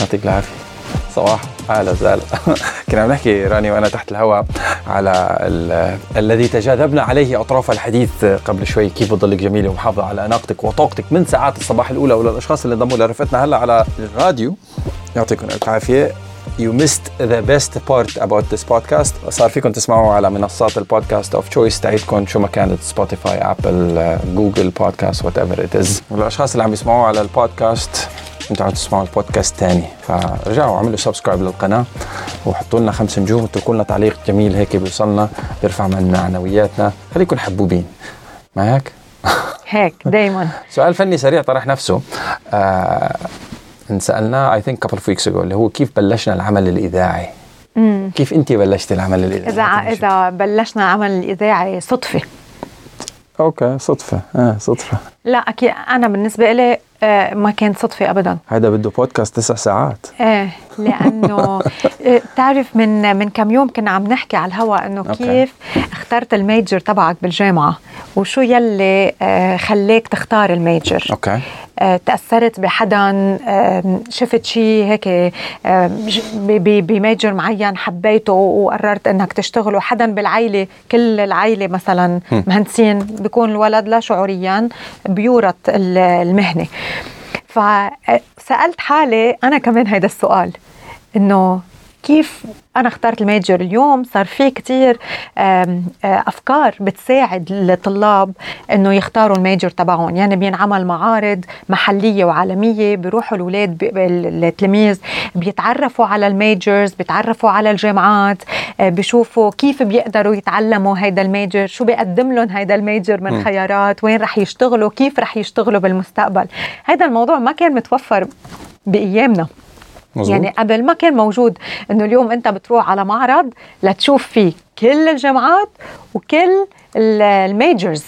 يعطيك العافية. صباح. أهلا وسهلا. كنا عم نحكي رانيا وأنا تحت الهواء على الذي تجاذبنا عليه أطراف الحديث قبل شوي. كيف بتضلك جميلة ومحافظة على أناقتك وطاقتك من ساعات الصباح الأولى وللأشخاص اللي انضموا لرفقتنا هلا على الراديو. يعطيكم الف عافية. You missed the best part about this podcast. صار فيكم تسمعوا على منصات البودكاست of choice تاعتكم شو ما كانت Spotify Apple Google Podcast whatever it is والاشخاص اللي عم يسمعوا على البودكاست أنتوا عم تسمعوا البودكاست تاني. فرجعوا اعملوا subscribe للقناة وحطوا لنا خمس نجوم واتركوا لنا تعليق جميل هيك بيوصلنا بيرفع من معنوياتنا خليكم حبوبين. ما هيك؟ هيك دايما. سؤال فني سريع طرح نفسه. آه انسألناه I think couple of weeks اللي هو كيف بلشنا العمل الإذاعي؟ مم. كيف انت بلشتي العمل الإذاعي؟ إذا إذا بلشنا العمل الإذاعي صدفة. okay صدفة. آه صدفة. لا أكيد أنا بالنسبة لي آه، ما كان صدفة ابدا. هذا بده بودكاست تسع ساعات. إيه لأنه آه، بتعرف من من كم يوم كنا عم نحكي على الهواء إنه كيف اخترت ال major تبعك بالجامعة وشو يلي آه، خليك تختار ال major. okay. تأثرت بحدا شفت شيء هيك ب major معين حبيته وقررت إنك تشتغله حدا بالعائله كل العائله مثلا مهندسين بيكون الولد لا شعوريا بيورث المهنة. فسألت حالي أنا كمان هيدا السؤال إنه كيف أنا اخترت ال major اليوم؟ صار في كتير أفكار بتساعد الطلاب إنه يختاروا ال major تبعهم. يعني بينعمل معارض محلية وعالمية بيروحوا الأولاد التلاميذ بيتعرفوا على ال majors بيتعرفوا على الجامعات بيشوفوا كيف بيقدروا يتعلموا هيدا ال major شو بيقدم لهم هيدا ال major من خيارات وين رح يشتغلوا كيف رح يشتغلوا بالمستقبل. هذا الموضوع ما كان متوفر بأيامنا. مزبوط. يعني قبل ما كان موجود إنه اليوم أنت بتروح على معرض لتشوف فيه كل الجامعات وكل ال majors.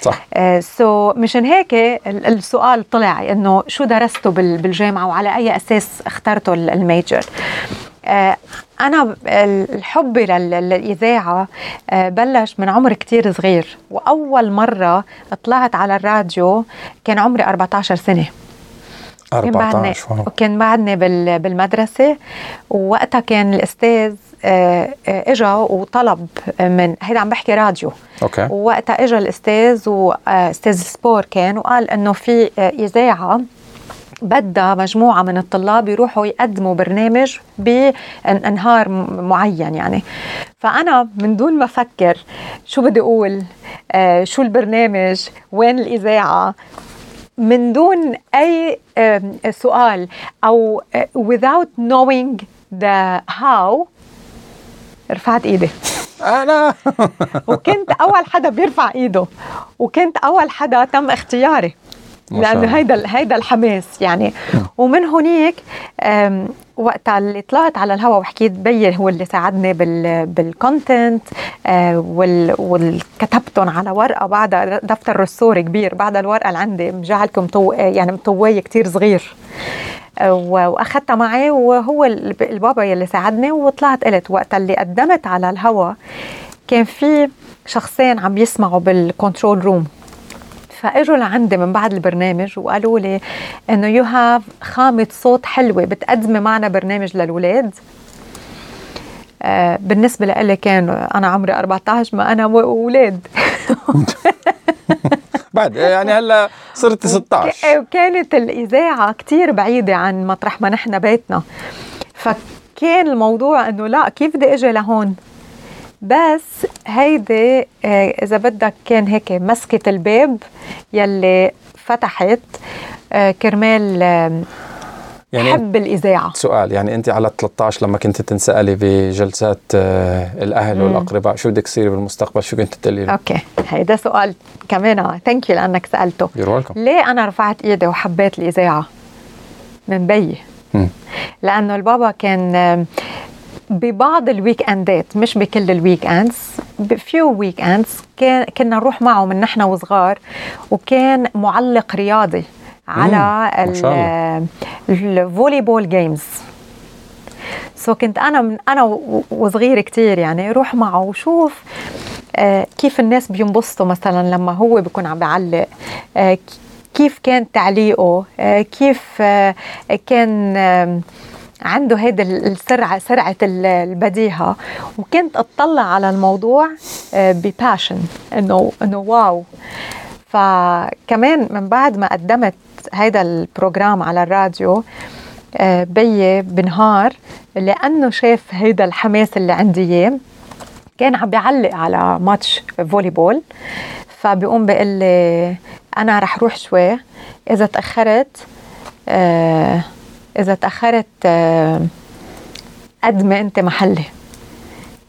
صح. So uh, so مشان هيك السؤال طلع إنه شو درستوا بالجامعة وعلى أي أساس اخترتوا ال major. uh, أنا الحب للاذاعه uh, بلش من عمر كتير صغير. وأول مرة طلعت على الراديو كان عمري 14 سنة. 14 كان بعدني بالمدرسة ووقتها كان الأستاذ آه، آه، إجا وطلب من هيدا عم بحكي راديو. okay. ووقتها إجا الأستاذ وأستاذ sport كان وقال إنه في آه، إذاعة بدها مجموعة من الطلاب يروحوا يقدموا برنامج بانهار معين يعني. فأنا من دون ما أفكر شو بدي أقول شو البرنامج وين الإذاعة من دون أي سؤال أو without knowing the how رفعت إيدي. أنا. وكنت أول حدا بيرفع إيده. وكنت أول حدا تم اختياري. لأنه هيدا هيدا الحماس يعني. ومن هونيك وقت اللي طلعت على الهواء وحكيت بي هو اللي ساعدني بال بال content آه وكتبتهم على ورقة بعدها دفتر رسوري كبير بعد الورقة اللي عندي مجعلكة مطو يعني مطويه كتير صغير. آه وأخذتها معي وهو البابا يلي ساعدني وطلعت قلت وقت اللي قدمت على الهواء كان في شخصين عم يسمعوا بال control room فاجوا لعندي من بعد البرنامج وقالوا لي إنه you have خامة صوت حلوة بتقدمي معنا برنامج للاولاد آه بالنسبة لي كان أنا عمري 14 ما أنا أولاد بعد يعني هلا صرت 16 وكانت الإذاعة كثير بعيدة عن مطرح ما نحن بيتنا. فكان الموضوع إنه لا كيف بدي إجي لهون؟ بس هيدي آه، إذا بدك كان هيك مسكة الباب يلي فتحت آه، كرمال يعني حب الإذاعة. سؤال يعني أنت على 13 لما كنت تنسألي بجلسات آه، الأهل مم. والأقرباء شو بدك تصيري بالمستقبل؟ شو كنت تقولي okay هيدا سؤال كمان thank you لأنك سألته. ليه أنا رفعت إيدي وحبيت الإذاعة؟ من بيي لأنه البابا كان ببعض ال weekend ات مش بكل ال weekends ب few weekends كان كنا نروح معه من نحن وصغار وكان معلق رياضي على ال volleyball games so كنت أنا من أنا وصغيره كثير يعني أروح معه وشوف آه كيف الناس بينبسطوا مثلا لما هو بيكون عم بيعلق آه كيف كان تعليقه آه كيف آه كان عنده هيدي السرعه سرعة البديهة. وكنت أطلع على الموضوع ب passion انه إنه wow. فكمان من بعد ما قدمت هيدا ال program على الراديو بيي بنهار لأنه شاف هيدا الحماس اللي عندي إياه كان عم بيعلق على ماتش volleyball فبيقوم بيقول لي أنا رح روح شوي. إذا تأخرت آه إذا تأخرت آه قد ما أنت محلي.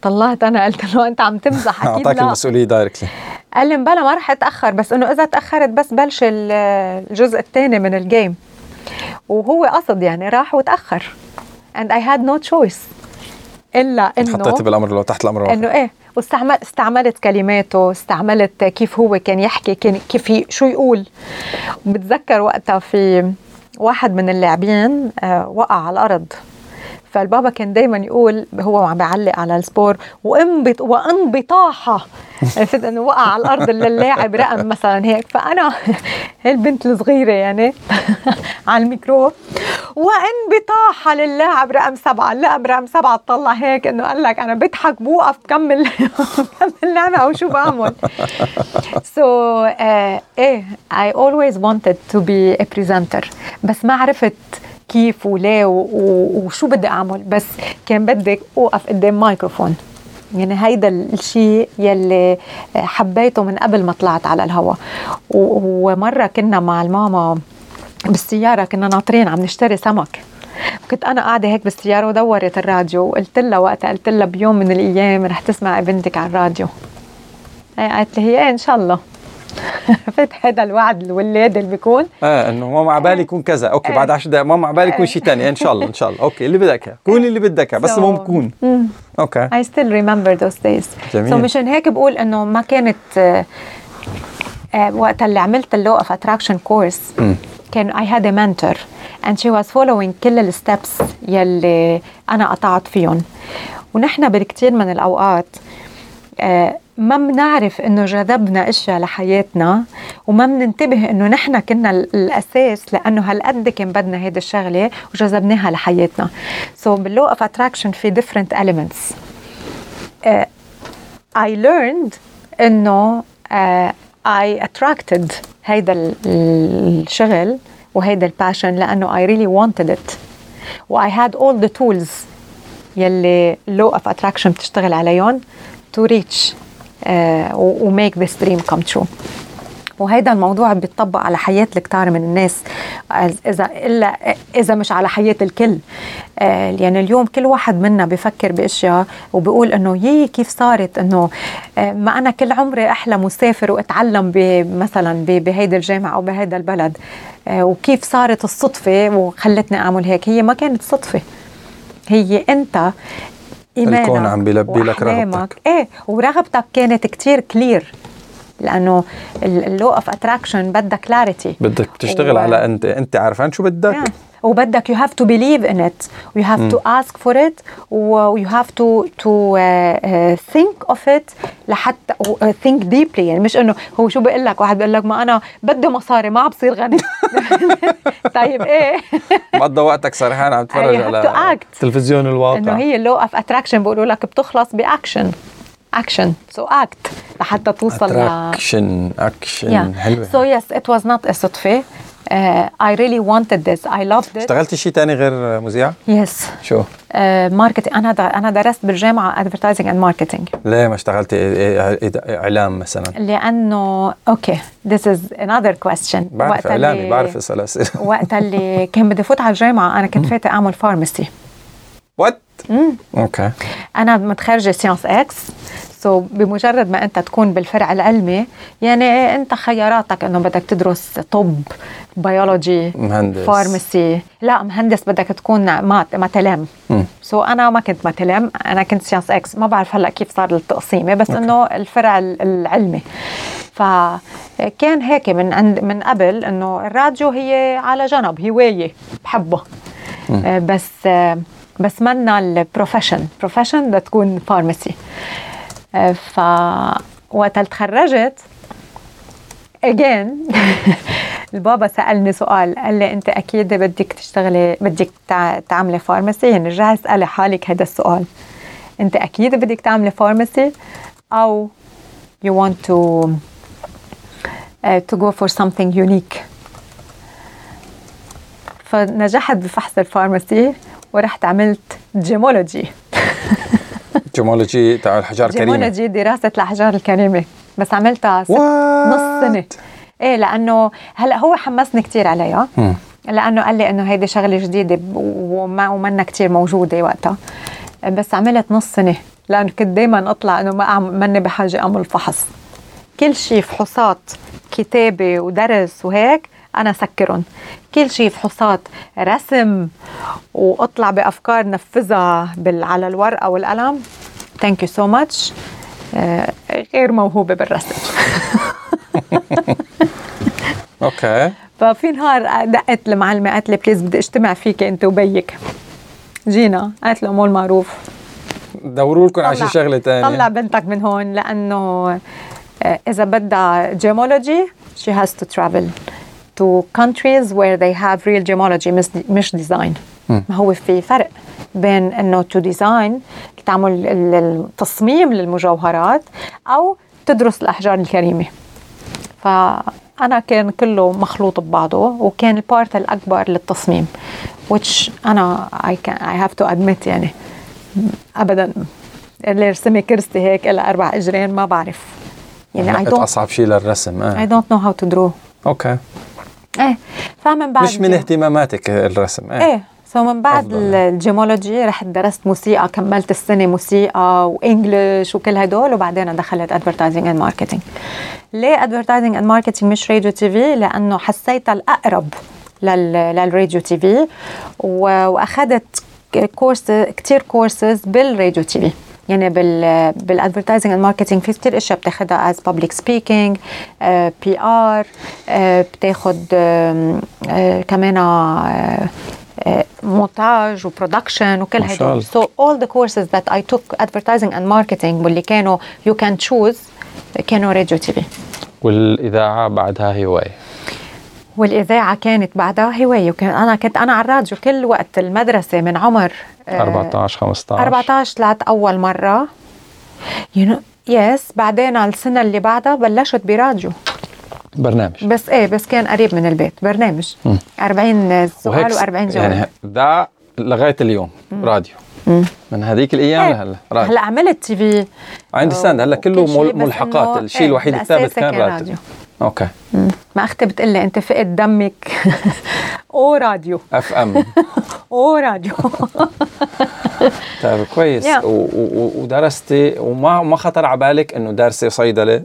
طلعت أنا قلت له أنت عم تمزح أكيد أعطاك المسؤولية directly قال لي بلا ما رح أتأخر بس إنه إذا تأخرت بس بلش الجزء الثاني من ال game وهو قصد يعني راح وتأخر. And I had no choice. إلا إنه حطيتي بالأمر لو تحت الأمر الواقع. إنه إيه واستعمل استعملت كلماته استعملت كيف هو كان يحكي كان كيف شو يقول. بتذكر وقتها في واحد من اللاعبين آه وقع على الأرض. فالبابا كان دايما يقول هو عم بيعلق على ال sport وانبط وانبطاحة. عرفت إنه وقع على الأرض للاعب رقم مثلا هيك. فأنا البنت الصغيرة يعني على الميكرو وانبطاحة للاعب رقم سبعة. اللاعب رقم سبعة طلع هيك إنه قال لك أنا بضحك بوقف بكمل بكمل لعبه أو شو بعمل. سو so, uh, إيه I always wanted be a presenter. بس ما عرفت كيف وليه وشو بدي أعمل. بس كان بدك أوقف قدام مايكروفون. يعني هيدا الشيء يلي حبيته من قبل ما طلعت على الهواء ومرة كنا مع الماما بالسيارة كنا ناطرين عم نشتري سمك. كنت أنا قاعدة هيك بالسيارة ودورت الراديو. وقلت لها وقتها قلت لها بيوم من الأيام رح تسمعي بنتك على الراديو. قالت لي هي إيه إن شاء الله. عرفت هذا الوعد الولاد اللي بيكون. آه إنه ما مع بالي يكون كذا. okay بعد 10 دقائق ما مع بالي يكون شيء ثاني إن شاء الله إن شاء الله. okay اللي بدك كوني اللي بدك بس المهم كون. أوكي. Still remember those days. جميل. so مشان هيك بقول إنه ما كانت آه وقت اللي عملت ال law of attraction course كان I had a mentor and she was following كل ال steps يلي أنا قطعت فيهم. ونحن بكثير من الأوقات آه ما بنعرف إنه جذبنا أشياء لحياتنا وما بننتبه إنه نحن كنا الأساس لأنه هالقد كان بدنا هيدي الشغلة وجذبناها لحياتنا. so so بال law of attraction في elements. Uh, I learned إنه uh, I attracted هيدا الشغل وهيدا ال passion لأنه I really wanted it. و I had all the tools يلي law of attraction بتشتغل عليهم to reach. و make this dream come true وهيدا الموضوع بيطبق على حياة الكتار من الناس. إذا إلا إذا مش على حياة الكل. يعني اليوم كل واحد منا بفكر بأشياء وبيقول إنه يي كيف صارت؟ إنه ما أنا كل عمري أحلم وسافر وأتعلم مثلا بهيدي الجامعة أو بهيدا البلد. وكيف صارت الصدفة وخلتني أعمل هيك؟ هي ما كانت صدفة. هي أنت إيمانك الكون عم بيلبي لك رغبتك إيه ورغبتك كانت كتير clear لأنه ال law of attraction بدها clarity بدك تشتغل و... على انت أنت عارفان شو بدك. Yeah. وبدك you have to believe in it. You have م. to ask for it و you have to to uh, uh, think of it لحتى uh, think deeply. يعني مش إنه هو شو بيقول لك؟ واحد بيقول لك ما أنا بدي مصاري ما بصير غني. طيب إيه؟ مقضى وقتك سرحان عم تتفرج على تلفزيون الواقع. إنه هي ال law of attraction بيقولوا لك بتخلص ب action. action. So act لحتى توصل ل اكشن اكشن حلوة. so yes it was not صدفة. I really wanted this. I loved it. اشتغلتي شيء ثاني غير مذيعة؟ yes شو؟ marketing uh, أنا أنا درست بالجامعة advertising and marketing ليه ما اشتغلتي إعلام مثلا؟ لأنه okay this is another question بعرف إعلامي بعرف اسال اسئله وقت اللي كان بدي فوت على الجامعة أنا كنت فاتة أعمل pharmacy what? okay أنا متخرجة science إكس so so بمجرد ما أنت تكون بالفرع العلمي يعني أنت خياراتك إنه بدك تدرس طب بيولوجي مهندس. pharmacy لا مهندس بدك تكون math ماتلم so so أنا ما كنت ماتلم أنا كنت سيانس X ما بعرف هلأ كيف صار التقسيمه بس إنه الفرع العلمي. فكان هيك من عند من قبل إنه الراديو هي على جنب هوايه بحبها بس بس منا ال profession profession بدها تكون فارماسي ف وقت تخرجت again البابا سألني سؤال قال لي أنت أكيد بدك تشتغلي بدك تعملي pharmacy يعني رجعي اسالي حالك هذا السؤال. أنت أكيد بدك تعملي pharmacy أو you want to uh, to go for something unique. فنجحت بفحص ال pharmacy ورحت عملت جيمولوجي جيمولوجي تاع الحجار الكريمة. جيمولوجي دراسة الأحجار الكريمة. بس عملتها نص سنة. إيه لأنه هلأ هو حمسني كثير عليها. لأنه قال لي إنه هيدي شغلة جديدة وما ومنا كثير موجودة وقتها. بس عملت نص سنة. لأنه كنت دائما أطلع إنه ما ماني بحاجة أعمل فحص. كل شيء فحوصات كتابة ودرس وهيك أنا سكرهم. كل شيء فحوصات رسم وأطلع بأفكار نفذها بال على الورقة والقلم. ثانك يو سو ماتش غير موهوبة بالرسم. أوكي. ففي نهار دقت المعلمه قالت لي بليز بدي أجتمع فيك أنت وبيك. جينا قالت له مول معروف. دوروا لكم على شي شغلة ثانية طلع بنتك من هون لأنه آه، إذا بدها جيمولوجي she has to travel. To countries where they have real gemology مش ديزاين ما هو في فرق بين إنه تو ديزاين تعمل التصميم للمجوهرات أو تدرس الأحجار الكريمة. فأنا كان كله مخلوط ببعضه وكان البارت الأكبر للتصميم which أنا I, can, I have to admit يعني ابدا اللي رسمي كرسي هيك لها أربع أجرين ما بعرف. يعني I don't أصعب شيء للرسم آه. I don't know how to draw. okay إيه. فمن بعد مش من اهتماماتك الرسم إيه, إيه. so من بعد ال gemology رحت درست موسيقى كملت السنة موسيقى و English وكل هدول وبعدين دخلت advertising and marketing ليه advertising and marketing مش راديو TV لأنه حسيتها الأقرب للراديو TV وأخذت course كثير كورسز بالراديو TV يعني بال بال advertising and marketing في كثير أشياء بتاخذها از public speaking PR بتاخذ كمان مونتاج و production وكل هدول so all the courses that I took advertising and marketing واللي كانوا you can choose كانوا راديو TV والإذاعة بعدها هواية. والإذاعة كانت بعدها هواية وكان أنا كنت أنا على الراديو كل وقت المدرسة من عمر 14 15 14 طلعت أول مرة. you know yes بعدين السنة اللي بعدها بلشت براديو. برنامج. بس إيه بس كان قريب من البيت برنامج. م. 40 سؤال و40 جواب. يعني ده لغاية اليوم م. راديو. م. من هذيك الأيام إيه. لهلا راديو. هلا عملت TV. understand هلا كله ملحقات. الشيء إيه الوحيد الثابت كان, كان راديو, راديو. okay. ما أختي بتقول لي أنت فات بدمك. أو راديو. FM. أو راديو طيب كويس. yeah. ودرستي. وما ما خطر على بالك إنه دارسه صيدلة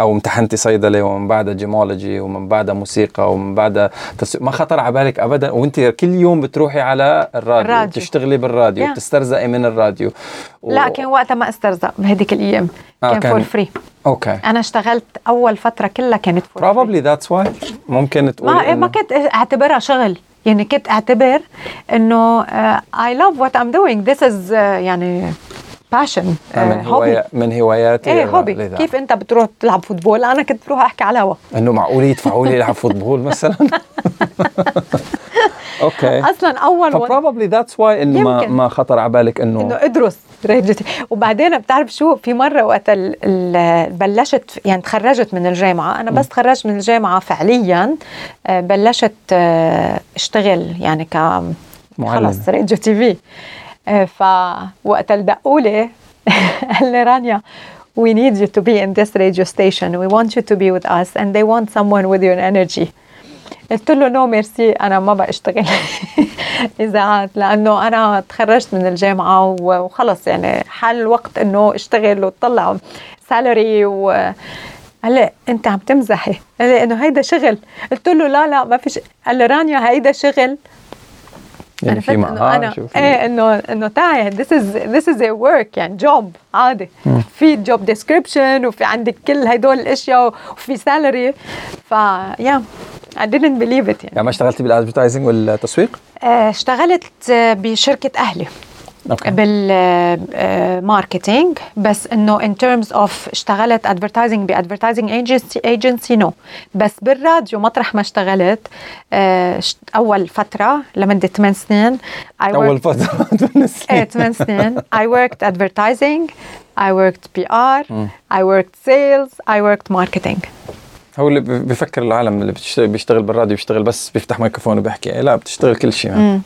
أو امتحنتي صيدلة ومن بعدها جيمولوجي ومن بعدها موسيقى ومن بعدها تسويق ما خطر على بالك ابدا. وأنت كل يوم بتروحي على الراديو, الراديو. بتشتغلي بالراديو yeah. بتسترزقي من الراديو. و... لا كان وقتها ما استرزق بهديك الأيام. آه كان for free okay. أنا اشتغلت أول فترة كلها كانت for probably that's why. ممكن تقولي ما, ما كنت أعتبرها شغل. يعني كنت أعتبر إنه I love what I'm doing this is يعني passion آه، من هواية من هواياتي إيه hobby كيف أنت بتروح تلعب football؟ أنا كنت بروح أحكي على الهوا. إنه معقول يدفعوا لي العب football مثلا؟ okay. أصلا أول ف probably that's why إنه ما ما خطر على بالك إنه إنه ادرس. وبعدين بتعرف شو؟ في مرة وقت بلشت يعني تخرجت من الجامعة. أنا بس تخرجت من الجامعة فعليا آه، بلشت آه، أشتغل يعني ك خلص راديو TV. فوقت دقوا لي قال لي رانيا we need you to be in this radio station. We want you to be with us and they want someone with your energy. قلت له no merci أنا ما بشتغل اذاعات لأنه أنا تخرجت من الجامعة وخلص يعني حال الوقت إنه أشتغل وطلع salary و قال لي أنت عم تمزحي. قال لي إنه هيدا شغل. قلت له لا لا ما فيش. قال لي رانيا هيدا شغل. يعني في أنا إيه انه إنه تعي this is this is a work يعني job عادي. م. في job description وفي عندك كل هدول الأشياء وفي salary ف يا I didn't believe it يعني, يعني ما اشتغلتي بال advertising والتسويق؟ اشتغلت بشركة أهلي. أوكي. بال marketing بس إنه in terms of اشتغلت advertising ب advertising agency agency no بس بالراديو مطرح ما اشتغلت. آه، اشت- أول فترة لمدة 8 سنين I أول فترة إيه 8 سنين. I worked advertising I worked PR I worked sales I worked marketing. هو اللي بيفكر العالم اللي بتشتغل بيشتغل بالراديو بيشتغل بس بيفتح ميكروفون وبيحكي لا بتشتغل كل شيء.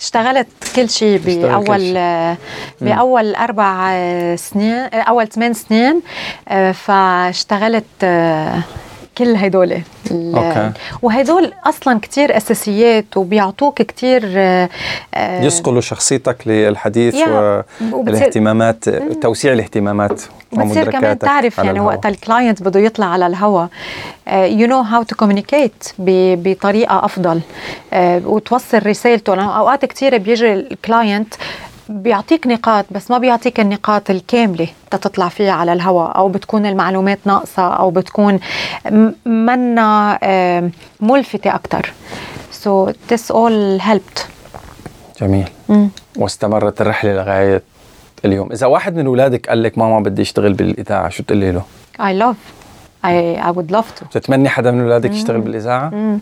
اشتغلت كل شيء بأول. آه، بأول أربع آه، سنين آه، أول ثمان سنين فاشتغلت كل هدول أوكي. وهدول أصلا كتير أساسيات وبيعطوك كتير آه، آه، يصقلوا شخصيتك للحديث والاهتمامات توسيع الاهتمامات بتصير كمان تعرف يعني. وقت ال client بده يطلع على الهواء you know how to communicate بطريقة أفضل آه، وتوصل رسالته أوقات كثير بيجي ال client بيعطيك نقاط بس ما بيعطيك النقاط الكاملة تطلع فيها على الهواء أو بتكون المعلومات ناقصة أو بتكون م- منا ملفتة أكثر so this all helped. جميل. مم. واستمرت الرحلة لغاية اليوم. إذا واحد من اولادك قال لك ماما بدي أشتغل بالإذاعة شو تقولي له؟ I love. I, I would love to. بتتمني حدا من اولادك يشتغل بالإذاعة؟ مم.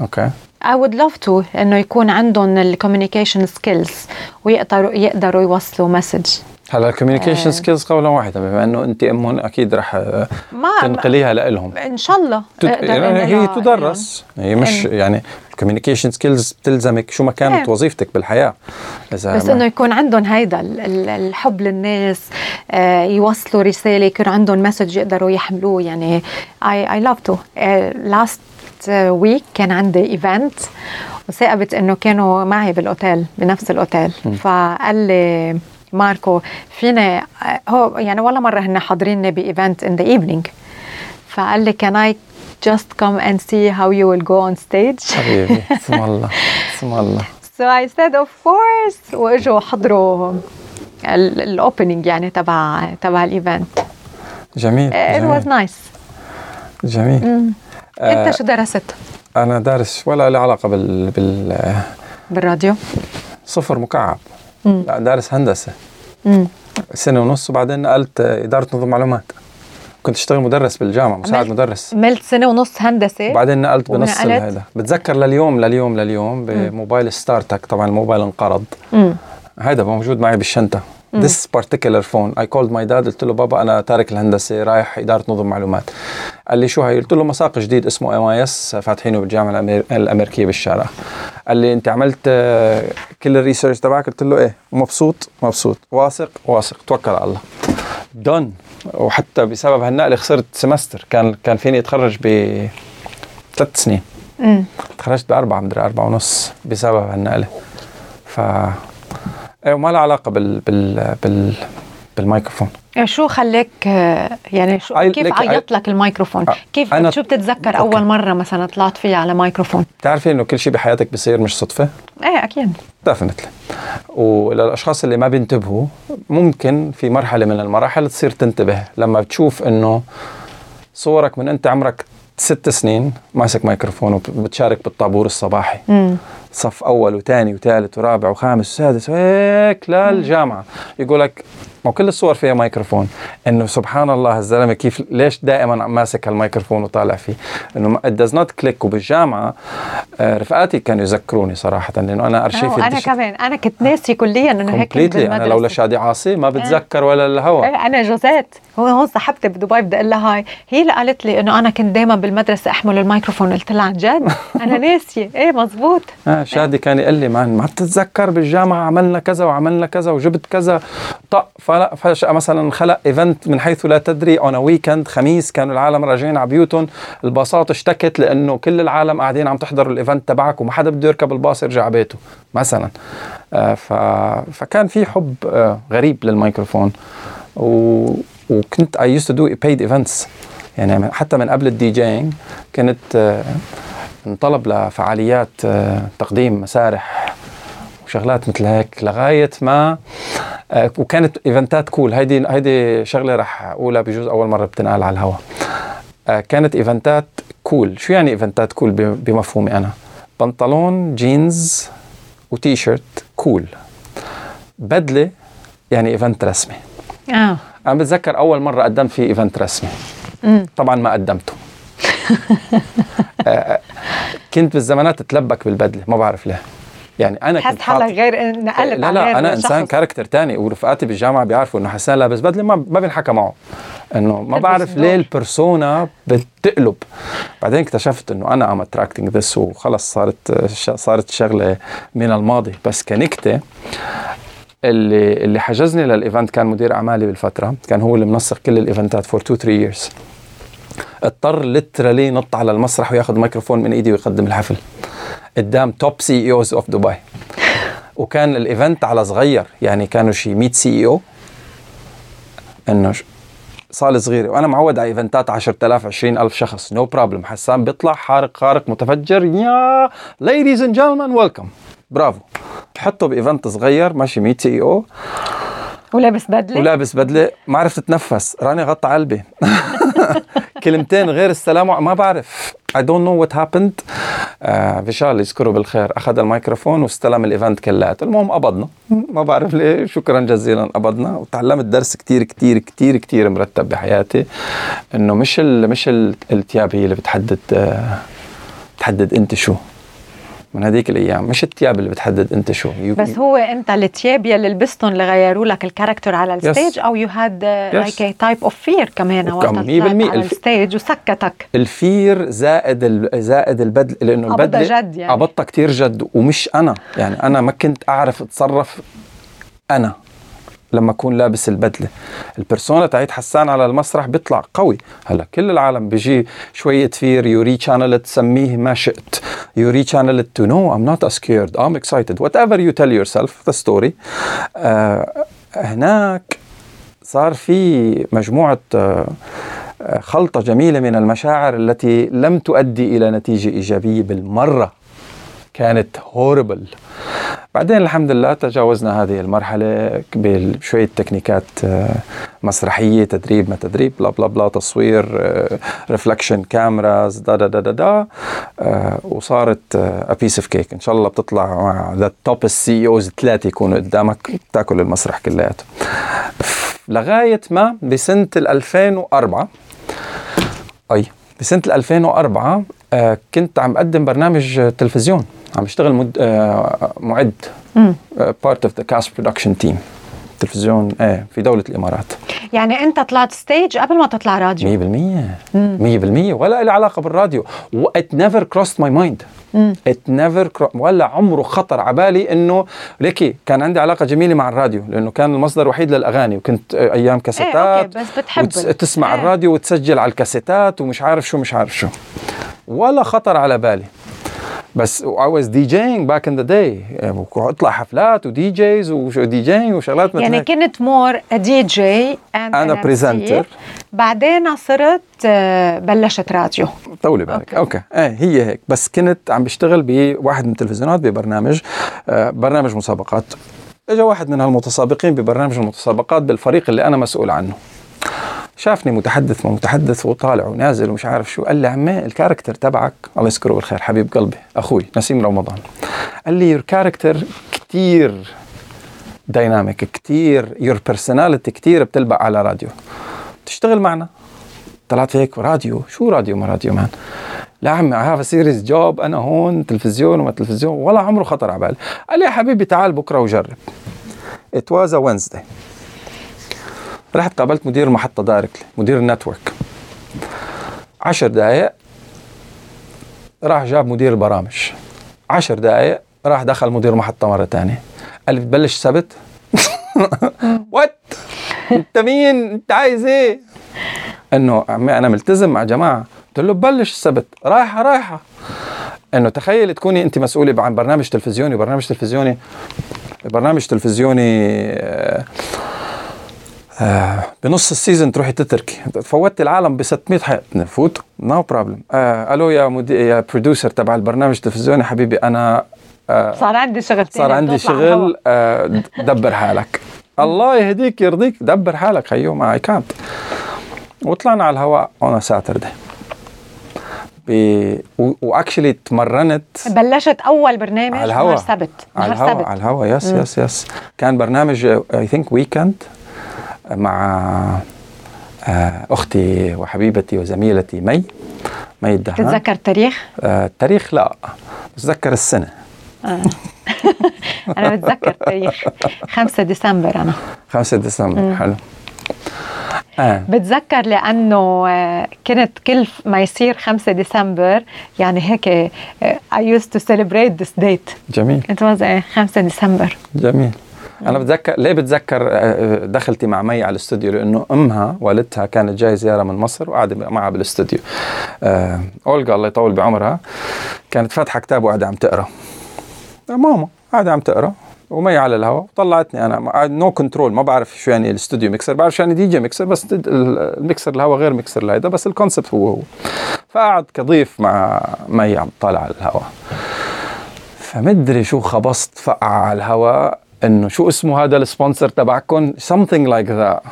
أوكي I would love to إنه يكون عندهم ال communication skills ويقدروا يقدروا يوصلوا message هلا ال communication آه. skills قولا واحدة بما إنه أنت امهم أكيد رح تنقليها لهم إن شاء الله تد... يعني هي تدرس. هي مش إن- يعني ال communication skills بتلزمك شو ما كانت إيه. وظيفتك بالحياة. إذا بس ما- إنه يكون عندهم هيدا ال- ال- الحب للناس آه، يوصلوا رسالة يكون عندهم message يقدروا يحملوه. يعني I, I love to. آه، last week كان عندي event وتثاقبت إنه كانوا معي بالأوتيل بنفس الأوتيل. فقال لي ماركو فينا آه، هو يعني ولا مرة هن حاضريني ب event in the evening فقال لي can I just come and see how you will go on stage? حبيبي اسم الله اسم الله. So I said of course. وإجوا حضروا ال opening يعني تبع تبع ال event جميل it was nice. جميل. آه، أنت شو درست؟ أنا دارس ولا له علاقة بال, بال... آه، بالراديو. صفر مكعب. لا دارس هندسة. مم. سنة ونص وبعدين نقلت إدارة نظم معلومات. كنت أشتغل مدرس بالجامعة مساعد عملت- مدرس. عملت سنة ونص هندسة وبعدين نقلت بنص؟ هذا بتذكر لليوم لليوم لليوم بموبايل ستارتك طبعا الموبايل انقرض. هذا موجود معي بالشنطة. This particular phone. I called my dad قلت له بابا أنا تارك الهندسة رايح إدارة نظم معلومات. قال لي شو هي قلت له مساق جديد اسمه MIS فاتحينه بالجامعة. الأمريكية بالشارقه قال لي أنت عملت آه، كل ال research تبعك؟ قلت له إيه مبسوط مبسوط واثق واثق توكل على الله. دون وحتى بسبب هالنقلة خسرت semester كان كان فيني أتخرج ب ثلاث سنين. تخرجت بأربعة مدري أربعة ونص بسبب هالنقلة. ف وما لها علاقة بال بال بال بالميكروفون. شو خلاك آه، يعني شو كيف عيط لك الميكروفون؟ آه، كيف أنا- شو بتتذكر أوكي. أول مرة مثلا طلعت فيها على ميكروفون؟ بتعرفي إنه كل شيء بحياتك بصير مش صدفة؟ إيه أكيد. definitely وللأشخاص اللي ما بينتبهوا ممكن في مرحلة من المراحل تصير تنتبه لما بتشوف إنه صورك من أنت عمرك ست سنين ماسك ميكروفون وبتشارك بالطابور الصباحي. مم. صف أول وثاني وثالث ورابع وخامس وسادس وهيك للجامعة. يقول لك ما كل الصور فيها ميكروفون إنه سبحان الله الزلمة كيف ليش دائما ماسك هالميكروفون وطالع فيه. إنه it does not click. وبالجامعة آه، رفقاتي كانوا يذكروني صراحة لأنه أنا ارشيفي أنا كمان. أنا كنت ناسي كليا إنه هيك completely أنا لولا بالمدرسة. شادي عاصي ما بتذكر ولا الهوا. إيه أنا جوزات هو هون صاحبتي بدبي بدي أقول لها هاي. هي اللي قالت لي إنه أنا كنت دائما بالمدرسة أحمل الميكروفون قلت لها عن جد؟ أنا ناسية. إيه مزبوط. شادي كان يقول لي ما بتتذكر بالجامعة عملنا كذا وعملنا كذا وجبت كذا. طق فلا فجاه مثلا خلق event من حيث لا تدري on weekend خميس كانوا العالم راجعين على بيوتهم الباصات اشتكت لأنه كل العالم قاعدين عم تحضروا ال event تبعك وما حدا بده يركب الباص يرجع بيته مثلا. آه ف... فكان في حب آه غريب للميكروفون. و... وكنت I used to do paid events. يعني حتى من قبل ال DJing كنت آه انطلب لفعاليات آه، تقديم مسارح وشغلات مثل هيك لغاية ما آه، وكانت إيفنتات cool. هيدي هيدي شغلة رح أقولها بجوز أول مرة بتنقال على الهواء آه، كانت إيفنتات cool. شو يعني إيفنتات cool بمفهومي أنا؟ بنطلون جينز و T-shirt cool. بدلة يعني event رسمي. آه. أنا بتذكر أول مرة قدمت فيه event رسمي. طبعا ما قدمته. كنت بالزمانات اتلبك بالبدلة ما بعرف ليه. يعني أنا كنت حالك غير نقلت لا لا أنا إنسان شخص. character تاني ورفقاتي بالجامعة بيعرفوا إنه حسان لابس بدلة ما ما بينحكى معه. إنه ما تلبس بعرف. ليه ال persona بتقلب. بعدين اكتشفت إنه أنا I'm attracting this وخلص صارت صارت شغلة من الماضي. بس كنكتة اللي اللي حجزني لل event كان مدير أعمالي بالفترة كان هو اللي منسق كل الإيفنتات for 2 3 years اضطر literally نط على المسرح وياخذ ميكروفون من ايدي ويقدم الحفل قدام top CEOs of دبي وكان ال event على صغير يعني كانوا شي 100 CEO إنه صالة صغيرة وأنا معود على إيفنتات 10000 20000 شخص. no no problem حسان بيطلع حارق خارق متفجر. يا ladies and gentlemen welcome برافو. بحطه ب event صغير ماشي 100 CEO ولابس بدلة. ولابس بدلة. ما عرفت اتنفس راني غطى قلبي كلمتين غير السلام ما بعرف. Don't know what happened. آه فيشال يذكره بالخير. أخذ الميكروفون واستلم ال event كلياته. المهم قبضنا. ما بعرف ليه. شكرا جزيلا قبضنا. وتعلمت درس كتير كتير كتير كتير مرتب بحياتي. إنه مش ال مش ال- الثياب هي اللي بتحدد آه بتحدد أنت شو. من هذيك الأيام. مش الثياب اللي بتحدد أنت شو. بس هو أنت الثياب يلي لبستهم اللي غيروا لك ال character على ال stage or you had Yes. like type of fear كمان وقت كم- طلعت 100% على ال stage وسكتك. ال fear زائد ال... زائد البدل لأنه البدلة جد يعني. قبضتها كثير جد ومش أنا. يعني أنا ما كنت أعرف أتصرف أنا. لما أكون لابس البدلة. البرسونا تاعت حسان على المسرح بيطلع قوي. هلا كل العالم بيجي شوية فير يوري channel تسميه ما شئت. يوري channel to no I'm not scared I'm excited. Whatever you tell yourself the story. آه هناك صار في مجموعة آه، آه، خلطة جميلة من المشاعر التي لم تؤدي إلى نتيجة إيجابية بالمرة. كانت هوربل بعدين الحمد لله تجاوزنا هذه المرحلة بشوية تكنيكات آه، مسرحية تدريب ما تدريب blah blah blah تصوير reflection cameras دا دا دا دا, دا آه، وصارت a piece of cake إن شاء الله بتطلع مع the top ال CEOs ثلاثة يكونوا قدامك تاكل المسرح كلياته. لغاية ما بسنة ال 2004 أي بسنة ال 2004 آه كنت عم أقدم برنامج تلفزيون. عم بشتغل مد... آه معد part of the cast production team تلفزيون إيه في دولة الإمارات. يعني انت طلعت stage قبل ما تطلع راديو. 100% 100% ولا له علاقة بالراديو. و it never crossed my mind. it never cro- ولا عمره خطر على بالي إنه ليكي كان عندي علاقة جميلة مع الراديو لأنه كان المصدر الوحيد للأغاني. وكنت آه، أيام كاسيتات. okay، بس بتحب وتس- تسمع إيه. الراديو وتسجل على الكاسيتات ومش عارف شو مش عارف شو. ولا خطر على بالي. بس I was DJing back in the day. يعني اطلع حفلات و DJs و DJ وشغلات مثل يعني. كنت more DJ than a presenter. بعدين صرت آه، بلشت راديو. طولي بالك. okay. إيه هي هيك. بس كنت عم بشتغل بواحد من التلفزيونات ببرنامج آه برنامج مسابقات. اجى واحد من هالمتسابقين ببرنامج المتسابقات بالفريق اللي أنا مسؤول عنه. شافني متحدث ما متحدث وطالع ونازل ومش عارف شو قال لي عمي ال character تبعك الله يذكره بالخير حبيب قلبي أخوي نسيم رمضان. قال لي your character كتير dynamic كتير your personality كتير بتلبق على راديو. تشتغل معنا؟ طلعت هيك راديو؟ شو راديو؟ ما radio man. لا عمي have a serious job أنا هون تلفزيون وما تلفزيون. ولا عمره خطر على بالي قال لي يا حبيبي تعال بكرة وجرب. It was a Wednesday. رحت قابلت مدير المحطة directly مدير ال network. عشر دقايق راح جاب مدير البرامج. عشر دقايق راح دخل مدير المحطة مرة تانية. قال لي بتبلش سبت what انت مين؟ انت عايز إيه؟ إنه أنا ملتزم مع جماعة. قلت له ببلش السبت رايحة رايحة. إنه تخيل تكوني أنت مسؤولة عن برنامج تلفزيوني برنامج تلفزيوني برنامج تلفزيوني آه بنص ال season تروحي تتركي. فوتي العالم ب 600 حلقه نفوت؟ no problem آه ألو يا مدير يا producer تبع البرنامج التلفزيوني حبيبي أنا آه صار عندي شغل صار عندي. شغل آه، دبر حالك. الله يهديك يرضيك. دبر حالك خيو ما اي كانت وطلعنا على الهواء on Saturday و actually تمرنت بلشت أول برنامج على الهوا نهار سبت. على نهار الهوا سبت. على الهوا yes yes yes كان برنامج I think weekend مع آه، أختي وحبيبتي وزميلتي مي مي الدهان. تتذكر التاريخ؟ آه، التاريخ لا بتذكر السنة. أنا بتذكر التاريخ. 5 ديسمبر أنا. 5 ديسمبر حلو. آه. بتذكر لأنه آه، كنت كل ما يصير 5 ديسمبر يعني هيك آه، I used to celebrate this date. جميل. it was 5 ديسمبر. جميل. أنا بتذكر ليه بتذكر آه، دخلتي مع مي على الاستوديو؟ لأنه أمها والدتها كانت جاي زيارة من مصر وقاعدة معها بالاستوديو. آه أولجا الله يطول بعمرها كانت فاتحة كتاب وقاعدة عم تقرأ. ماما قاعدة عم تقرأ ومي على الهواء طلعتني أنا. no control ما بعرف شو يعني ال studio mixer بعرف شو يعني DJ mixer بس الميكسر الهواء غير ميكسر الهيدا بس ال concept هو هو. فقعد كضيف مع مي عم طالع على الهواء فمدري شو خبصت فقع على الهواء إنه شو اسمه هذا ال sponsor تبعكم؟ something like that.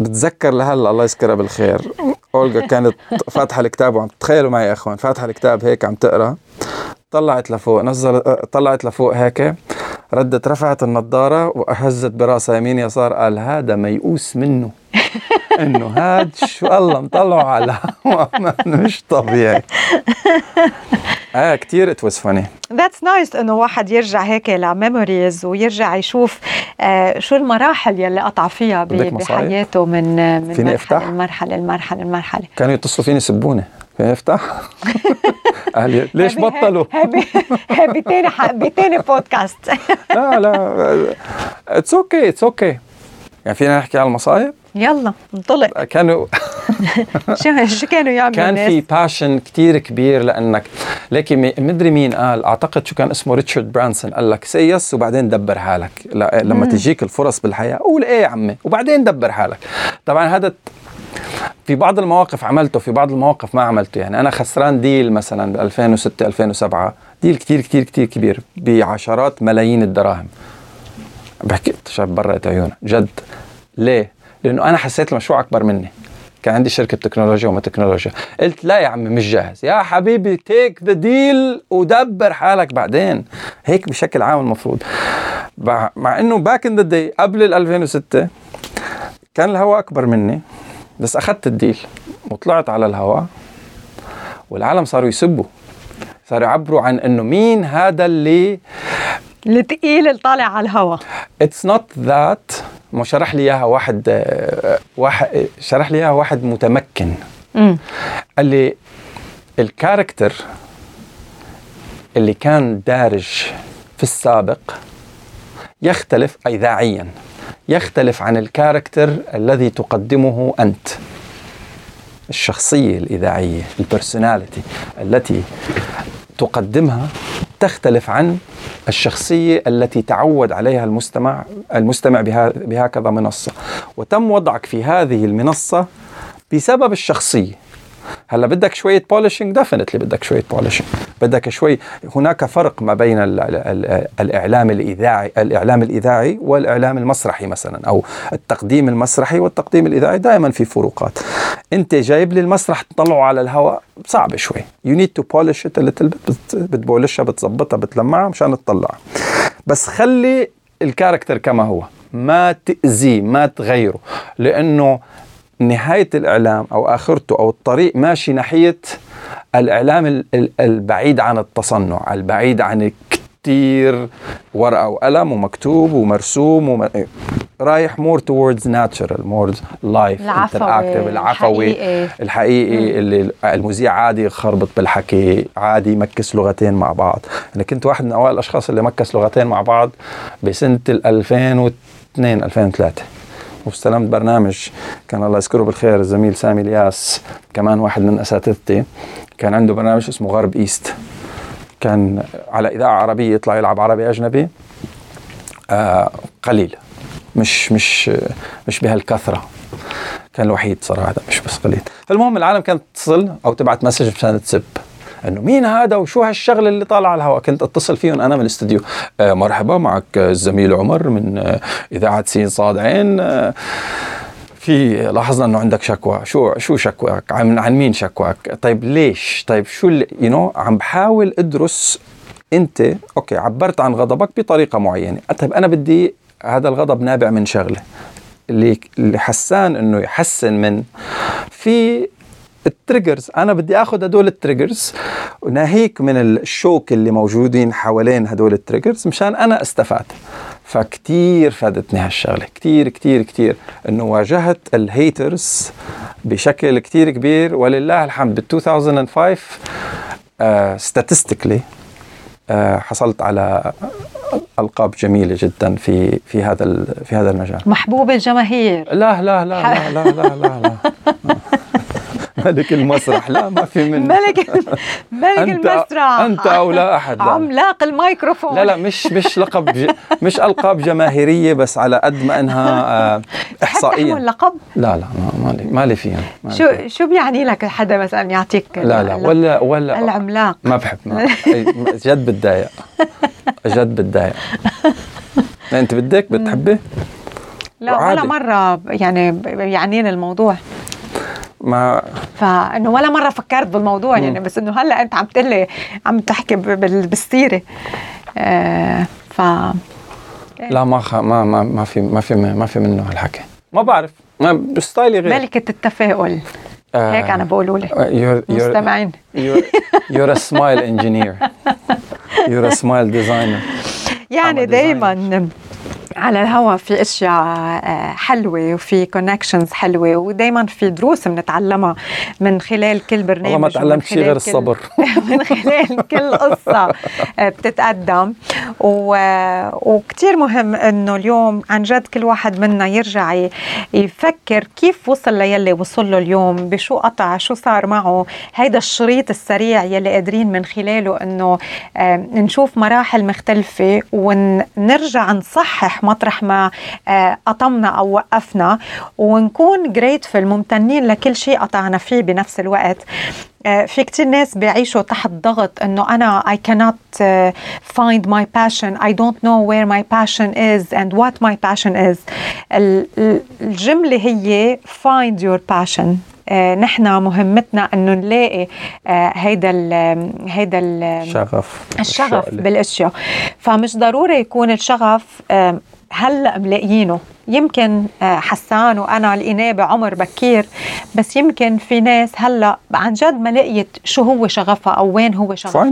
بتذكر لهلا الله يذكرها بالخير. اولجا كانت فاتحة الكتاب وعم تخيلوا معي يا إخوان فاتحة الكتاب هيك عم تقرأ. طلعت لفوق نزل طلعت لفوق هيك ردت رفعت النظارة وأهزت براسها يمين يسار قال هذا ميؤوس منه. إنه هاد شو الله مطلعه على مش طبيعي. آه كثير it was funny that's nice إنه واحد يرجع هيك ل memories ويرجع يشوف آه شو المراحل يلي قطع فيها بحياته من من فيني مرحلة لمرحلة لمرحلة لمرحلة. كانوا يتصلوا فيني يسبوني فيني أفتح؟ أهلي. ليش بطلوا؟ هي بتاني بتاني بودكاست لا لا. it's okay it's okay يعني فينا نحكي على المصايب؟ يلا انطلق. كانوا شو شو كانوا يعملوا كان في passion كتير كبير لانك ليكي مدري مين قال أعتقد شو كان اسمه ريتشارد برانسون قال لك say yes وبعدين دبر حالك. لما تجيك الفرص بالحياة قول إيه يا عمي؟ وبعدين دبر حالك. طبعا هذا في بعض المواقف عملته في بعض المواقف ما عملته. يعني أنا خسران deal مثلا ب 2006 2007 deal كتير كتير كتير كبير بعشرات ملايين الدراهم. بحكي شاب برقت عيونه جد. ليه؟ لأنه أنا حسيت المشروع أكبر مني. كان عندي شركة تكنولوجيا وما تكنولوجيا. قلت لا يا عمي مش جاهز. يا حبيبي take the deal ودبر حالك بعدين. هيك بشكل عام المفروض. مع إنه back in the day قبل ال 2006 كان الهواء أكبر مني. بس أخذت ال deal وطلعت على الهواء والعالم صاروا يسبوا. صاروا يعبروا عن إنه مين هذا اللي الثقيل اللي طالع على الهواء it's not that ما شرح لي إياها واحد واحد شرح لي إياها واحد متمكن. مم. قال لي ال character اللي كان دارج في السابق يختلف اذاعيا يختلف عن ال character الذي تقدمه أنت. الشخصية الإذاعية ال personality التي تقدمها تختلف عن الشخصية التي تعود عليها المستمع المستمع بهكذا منصة. وتم وضعك في هذه المنصة بسبب الشخصية. هلأ بدك شوية polishing definitely بدك شوية polishing بدك شوي هناك فرق ما بين ال ال ال الإعلام الاذاعي الإعلام الإذاعي والإعلام المسرحي مثلا أو التقديم المسرحي والتقديم الإذاعي. دائما في فروقات. انت جايب لي المسرح تطلعه على الهواء. صعب شوي. you need to polish it بت polish ها بتظبطها بتلمعها مشان تطلع بس خلي ال character كما هو. ما تأذيه ما تغيره. لأنه نهاية الإعلام أو آخرته أو الطريق ماشي ناحية الإعلام البعيد عن التصنع البعيد عن كتير ورقة وقلم ومكتوب ومرسوم وم... رايح more towards natural more live العفوي العفوي الحقيقي, الحقيقي اللي المذيع عادي يخربط بالحكي عادي ي mix لغتين مع بعض. أنا كنت واحد من أوائل الأشخاص اللي mix لغتين مع بعض بسنة 2002 2003 واستلمت برنامج كان الله يذكره بالخير الزميل سامي الياس كمان واحد من أساتذتي. كان عنده برنامج اسمه غرب East. كان على إذاعة عربية يطلع يلعب عربي أجنبي. آه قليل. مش مش مش بهالكثرة. كان الوحيد صراحة مش بس قليل. فالمهم العالم كانت تصل أو تبعت message مشان تسب. إنه مين هذا وشو هالشغلة اللي طالعة على الهواء؟ كنت أتصل فيهم أنا من الاستديو آه مرحبا معك الزميل عمر من آه إذاعة سين صاد عين آه في لاحظنا إنه عندك شكوى. شو شو شكواك؟ عن, عن مين شكواك؟ طيب ليش؟ طيب شو you you know, عم بحاول أدرس أنت okay عبرت عن غضبك بطريقة معينة. طيب أنا بدي هذا الغضب نابع من شغلة. اللي اللي عشان إنه يحسن من في ال triggers أنا بدي آخذ هدول ال triggers وناهيك من الشوك اللي موجودين حوالين هدول ال triggers مشان أنا استفاد. فكتير فادتني هالشغلة. كتير كتير كتير. إنه واجهت ال haters بشكل كتير كبير. ولله الحمد ب 2005 statistically uh, حصلت على ألقاب جميلة جدا في في هذا في هذا المجال محبوب الجماهير لا لا لا لا لا لا لا, لا. ملك المسرح. لا ما في منه. ملك ملك أنت المسرح. أنت أو لا أحد. لا. عملاق الميكروفون. لا لا مش مش لقب ج... مش ألقاب جماهيرية بس على قد ما إنها آه، احصائيا لقب لا لا ما لي ما لي فيها. شو شو بيعني لك حدا مثلا يعطيك لا لا ولا ولا العملاق. ما بحب ما جد بتضايق. جد بتضايق. أنت بدك؟ بتحبي؟ لا ولا مرة يعني يعنيني الموضوع. ما فإنه ولا مرة فكرت بالموضوع يعني بس إنه هلأ أنت عم تقول لي عم تحكي بالسيره آه ف لا ما خ... ما ما ما في ما في ما في منه هالحكي. ما بعرف. ما ب style ي غير. ملكة التفاؤل. آه. هيك أنا بقولوا لي you're, you're, مستمعين. you're, you're a smile engineer. You're a smile designer. يعني دايما على الهوا في أشياء حلوة وفي connections حلوة. ودائما في دروس بنتعلمها من خلال كل برنامج والله ما تعلمت شيء غير الصبر. من خلال كل قصة بتتقدم. و... وكثير مهم إنه اليوم عن جد كل واحد منا يرجع يفكر كيف وصل ليلي وصل له اليوم بشو قطع شو صار معه. هيدا الشريط السريع يلي قادرين من خلاله إنه نشوف مراحل مختلفة ونرجع نصحح مطرح ما قطمنا أو وقفنا ونكون جريتفل ممتنين لكل شيء قطعنا فيه بنفس الوقت. في كتير ناس بيعيشوا تحت ضغط إنه أنا I cannot find my passion I don't know where my passion is and what my passion is. الجملة هي find your passion. آه نحن مهمتنا إنه نلاقي آه هيدا ال هيدا الشغف الشغف بالأشياء. فمش ضروري يكون الشغف آه هلأ ملاقيينه. يمكن حسان وأنا لقيناه بعمر بكير بس يمكن في ناس هلأ عن جد ما لقيت شو هو شغفها أو وين هو شغفها.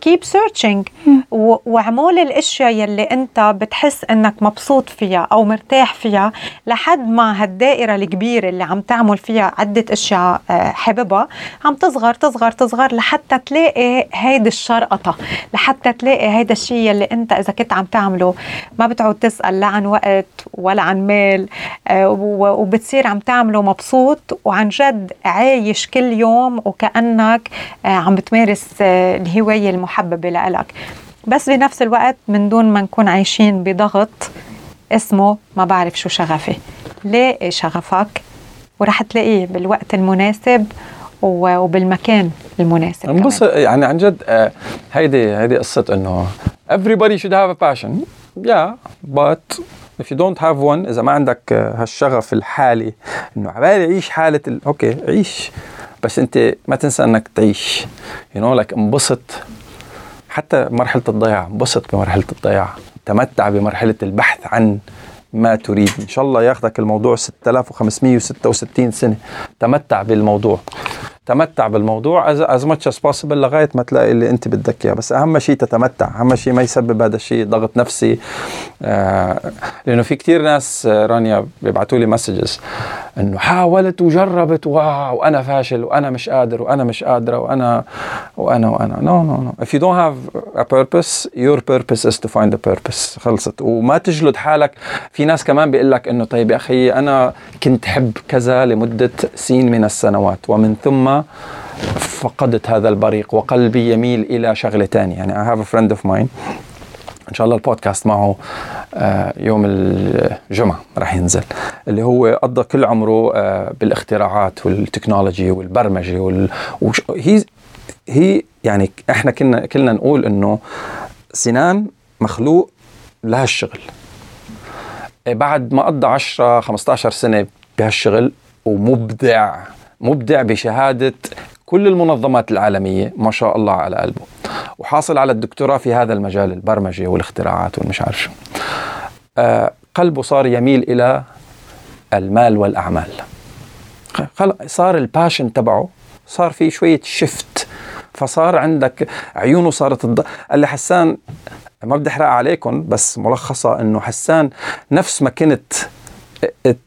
keep searching وعمول الأشياء يلي أنت بتحس إنك مبسوط فيها أو مرتاح فيها لحد ما هالدائرة الكبيرة اللي عم تعمل فيها عدة أشياء حاببها عم تصغر تصغر تصغر لحتى تلاقي هيدي الشرقطة لحتى تلاقي هيدا الشيء يلي أنت إذا كنت عم تعمله ما بتعود تسأل لا عن وقت ولا عن مال وبتصير عم تعمله مبسوط وعن جد عايش كل يوم وكأنك عم بتمارس الهواية المحببة لإلك. بس بنفس الوقت من دون ما نكون عايشين بضغط اسمه ما بعرف شو شغفي. لاقي شغفك ورح تلاقيه بالوقت المناسب وبالمكان المناسب بص يعني عن جد هيدي هيدي قصة إنه everybody should have a passion. Yeah but if you don't have one إذا ما عندك هالشغف الحالي إنه عبالي عيش حالة ال... okay عيش. بس أنت ما تنسى إنك تعيش. you know like انبسط. حتى مرحلة الضياع انبسط بمرحلة الضياع. تمتع بمرحلة البحث عن ما تريد. إن شاء الله ياخذك الموضوع 6566 سنة. تمتع بالموضوع. تمتع بالموضوع as much as possible لغاية ما تلاقي اللي انت بدك إياه. بس أهم شيء تتمتع. أهم شيء ما يسبب هذا الشيء ضغط نفسي. آه لأنه في كتير ناس آه رانيا بيبعتوا لي messages إنه حاولت وجربت واو وأنا فاشل وأنا مش قادر وأنا مش قادرة وأنا وأنا وأنا. no no no if you don't have a purpose your purpose is to find a purpose. خلصت. وما تجلد حالك. في ناس كمان بيقول لك إنه طيب يا أخي أنا كنت حب كذا لمدة X من السنوات ومن ثم فقدت هذا البريق وقلبي يميل إلى شغلة ثانية يعني I have a friend of mine. إن شاء الله البودكاست معه يوم الجمعة راح ينزل اللي هو قضى كل عمره بالاختراعات والتكنولوجي والبرمجة وال هي هي يعني إحنا كنا كلنا نقول إنه سنان مخلوق لهالشغل. بعد ما قضى 10 15 سنة بهالشغل ومبدع. مبدع بشهادة كل المنظمات العالمية ما شاء الله على قلبه. وحاصل على الدكتوراه في هذا المجال البرمجة والاختراعات والمش عارف شو. آه قلبه صار يميل إلى المال والأعمال. صار الباشن تبعه صار في شوية شفت فصار عندك عيونه صارت الض... قال لي حسان ما بدي أحرق عليكم بس ملخصة إنه حسان نفس ما كنت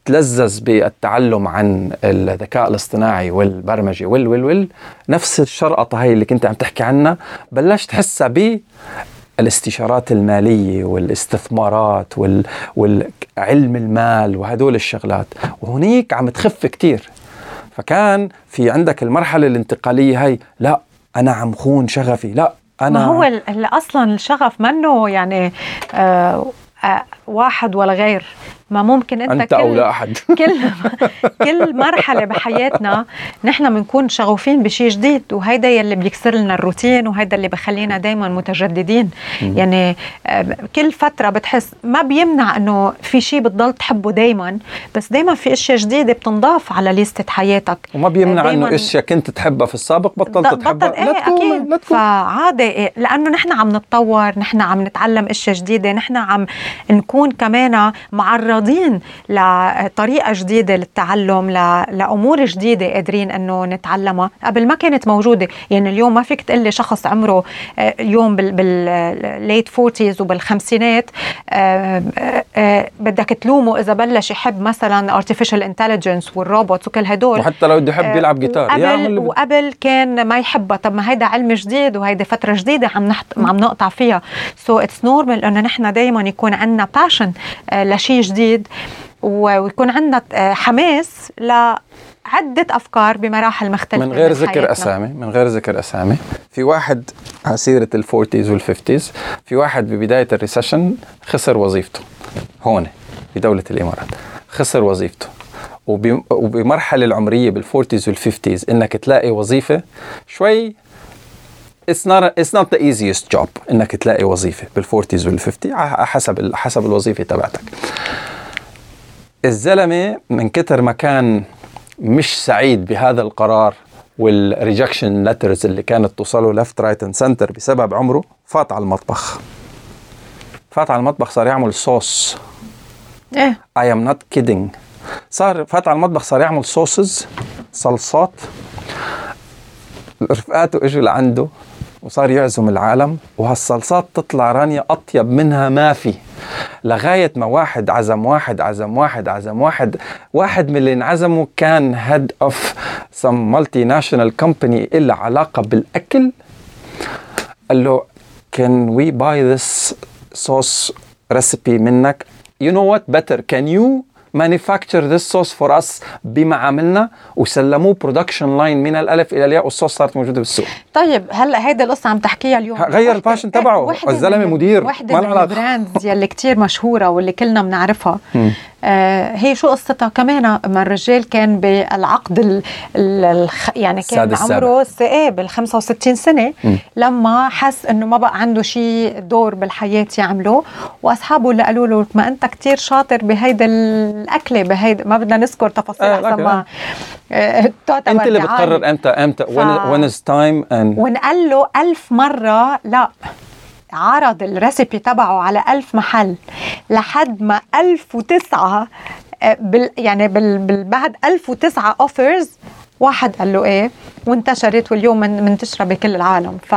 تلذذ بالتعلم عن الذكاء الاصطناعي والبرمجة وال وال وال نفس الشرقطة هي اللي كنت عم تحكي عنها بلشت تحسها ب الاستشارات المالية والاستثمارات وال... والعلم المال وهدول الشغلات. وهنيك عم تخف كتير. فكان في عندك المرحلة الانتقالية هي لا أنا عم خون شغفي لا أنا ما هو أصلا الشغف منه يعني آه آه واحد ولا غير. ما ممكن انت, أنت كل أو لا أحد. كل كل مرحلة بحياتنا نحن بنكون شغوفين بشيء جديد وهيدا يلي بيكسر لنا الروتين وهيدا اللي بخلينا دائما متجددين. م. يعني آه، كل فترة بتحس ما بيمنع إنه في شيء بتضل تحبه دائما بس دائما في أشياء جديدة بتنضاف على ليستة حياتك. وما بيمنع إنه أشياء كنت تحبها في السابق بطلت تحبها. إيه لا أكيد. لا فعادي إيه لأنه نحن عم نتطور نحن عم نتعلم أشياء جديدة نحن عم نكون كمان معرض معرضين لطريقة جديدة للتعلم لأمور جديدة قادرين إنه نتعلمها. قبل ما كانت موجودة يعني اليوم ما فيك تقول لي شخص عمره آه، اليوم بال late forties وبالخمسينات آه، آه، بدك تلومه إذا بلش يحب مثلا artificial intelligence وال robots وكل هدول. وحتى لو بده يحب يلعب جيتار وقبل, وقبل كان ما يحبها. طب ما هيدا علم جديد وهيدي فترة جديدة عم نحط عم نقطع فيها. so it's normal إنه نحن دائما يكون عندنا passion لشيء جديد. جديد ويكون عندنا آه، حماس لعدة أفكار بمراحل مختلفة من غير ذكر أسامي من غير ذكر أسامي. في واحد على سيرة ال forties وال fifties في واحد ببداية ال recession خسر وظيفته. هون بدولة الإمارات. خسر وظيفته. وبمرحلة العمرية بال forties وال fifties إنك تلاقي وظيفة شوي it's not a, it's not the easiest job إنك تلاقي وظيفة بال forties وال fifty حسب حسب الوظيفة تبعتك. الزلمة من كتر ما كان مش سعيد بهذا القرار وال rejection letters اللي كانت توصله left right and center بسبب عمره فات على المطبخ. فات على المطبخ صار يعمل صوص إيه. I am not kidding صار فات على المطبخ صار يعمل sauces صلصات رفقاته إجوا لعنده. وصار يعزم العالم وهالصلصات تطلع رانيا أطيب منها ما في. لغاية ما واحد عزم واحد عزم واحد عزم واحد واحد من اللي انعزموا كان head of some multinational company إلها علاقة بالأكل. قال له can we buy this sauce recipe منك? You know what? Better. Can you manufacture this sauce for us بما عملنا وسلموه production line من الألف إلى الياء والصوص صارت موجودة بالسوق. طيب هلا هيدي القصة عم تحكيها اليوم. غير ال passion تبعه الزلمة مدير وحده من ال brands يلي كثير مشهورة واللي كلنا بنعرفها. هي شو قصتها؟ كمان ما الرجال كان بالعقد ال ال يعني كان عمره إيه بال 65 سنة. م. لما حس إنه ما بقى عنده شيء دور بالحياة يعمله وأصحابه اللي قالوا له ما أنت كتير شاطر بهيدا الأكلة بهيدا ما بدنا نذكر تفاصيل آه أحسن ما آه أنت اللي بتقرر إمتى إمتى when is time ونقال له ألف مرة لا. عرض ال recipe تبعه على ألف محل لحد ما 1009 آه، بال يعني بال بعد 1009 offers واحد قال له إيه وانتشرت واليوم منتشرة بكل العالم. ف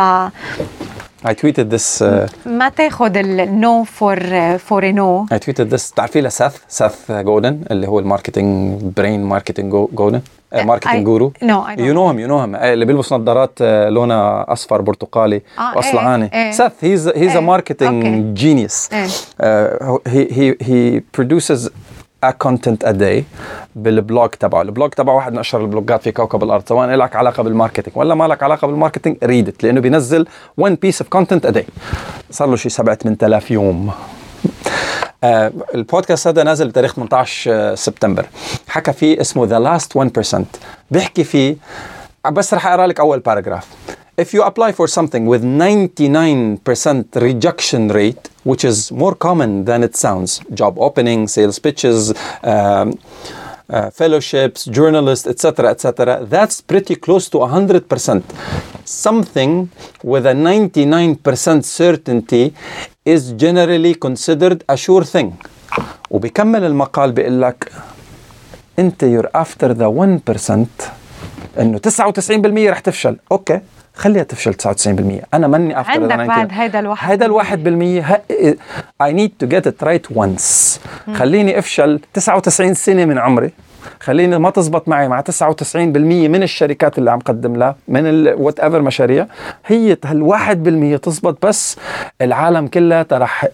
I tweeted this uh, ما تاخذ ال no for for no I tweeted this. تعرفي ل Seth Seth Godin اللي هو ال marketing brain marketing Godin marketing guru no you know him you know him اللي بيلبس نظارات آه، لونها أصفر برتقالي آه واصلعاني إيه. Seth he's he's a marketing genius he he he produces content a day بال blog تبعه. ال blog تبعه واحد من أشهر ال blogات في كوكب الأرض سواء لك علاقة بال marketing ولا ما لك علاقة بالماركتينج read it لأنه بينزل one piece of content a day. صار له شيء 7 8000 يوم. آه البودكاست هذا نازل بتاريخ 18 سبتمبر. حكى فيه اسمه ذا لاست 1% بيحكي فيه بس رح أقرأ لك أول باراجراف if you apply for something with 99% rejection rate, which is more common than it sounds, job opening, sales pitches, um, uh, fellowships, journalists, etc., etc., that's pretty close to 100%. Something with a 99% certainty is generally considered a sure thing. وبيكمل المقال بيقول لك انت you're after the 1% انه 99% رح تفشل اوكي خليها تفشل 99% أنا ماني after عندك بعد هيدا الواحد. هيدا الواحد بالمية. I need to get it right once. خليني أفشل 99 سنة من عمري. خليني ما تزبط معي مع 99% من الشركات اللي عم قدم لها من whatever مشاريع. هي هالواحد بالمية تزبط بس العالم كلها رح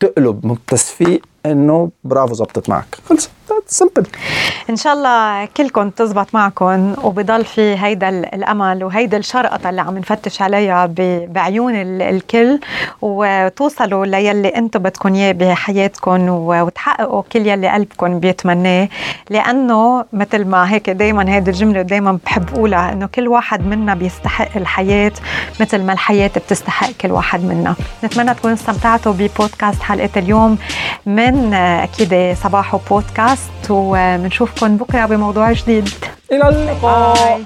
تقلب من التصفيق إنه برافو زبطت معك. خلص simple إن شاء الله كلكم تزبط معكم وبضل في هيدا الأمل وهيدا الشرقطة اللي عم نفتش عليها بعيون الكل وتوصلوا ليلي أنتم بدكم إياه بحياتكم وتحققوا كل يلي قلبكم بيتمناه. لأنه مثل ما هيك دائما هيدي الجملة دائما بحب أقولها إنه كل واحد منا بيستحق الحياة مثل ما الحياة بتستحق كل واحد منا. نتمنى تكونوا استمتعتوا ببودكاست حلقة اليوم. من أكيد صباحو بودكاست وبنشوفكم بكرة بموضوع جديد. إلى اللقاء.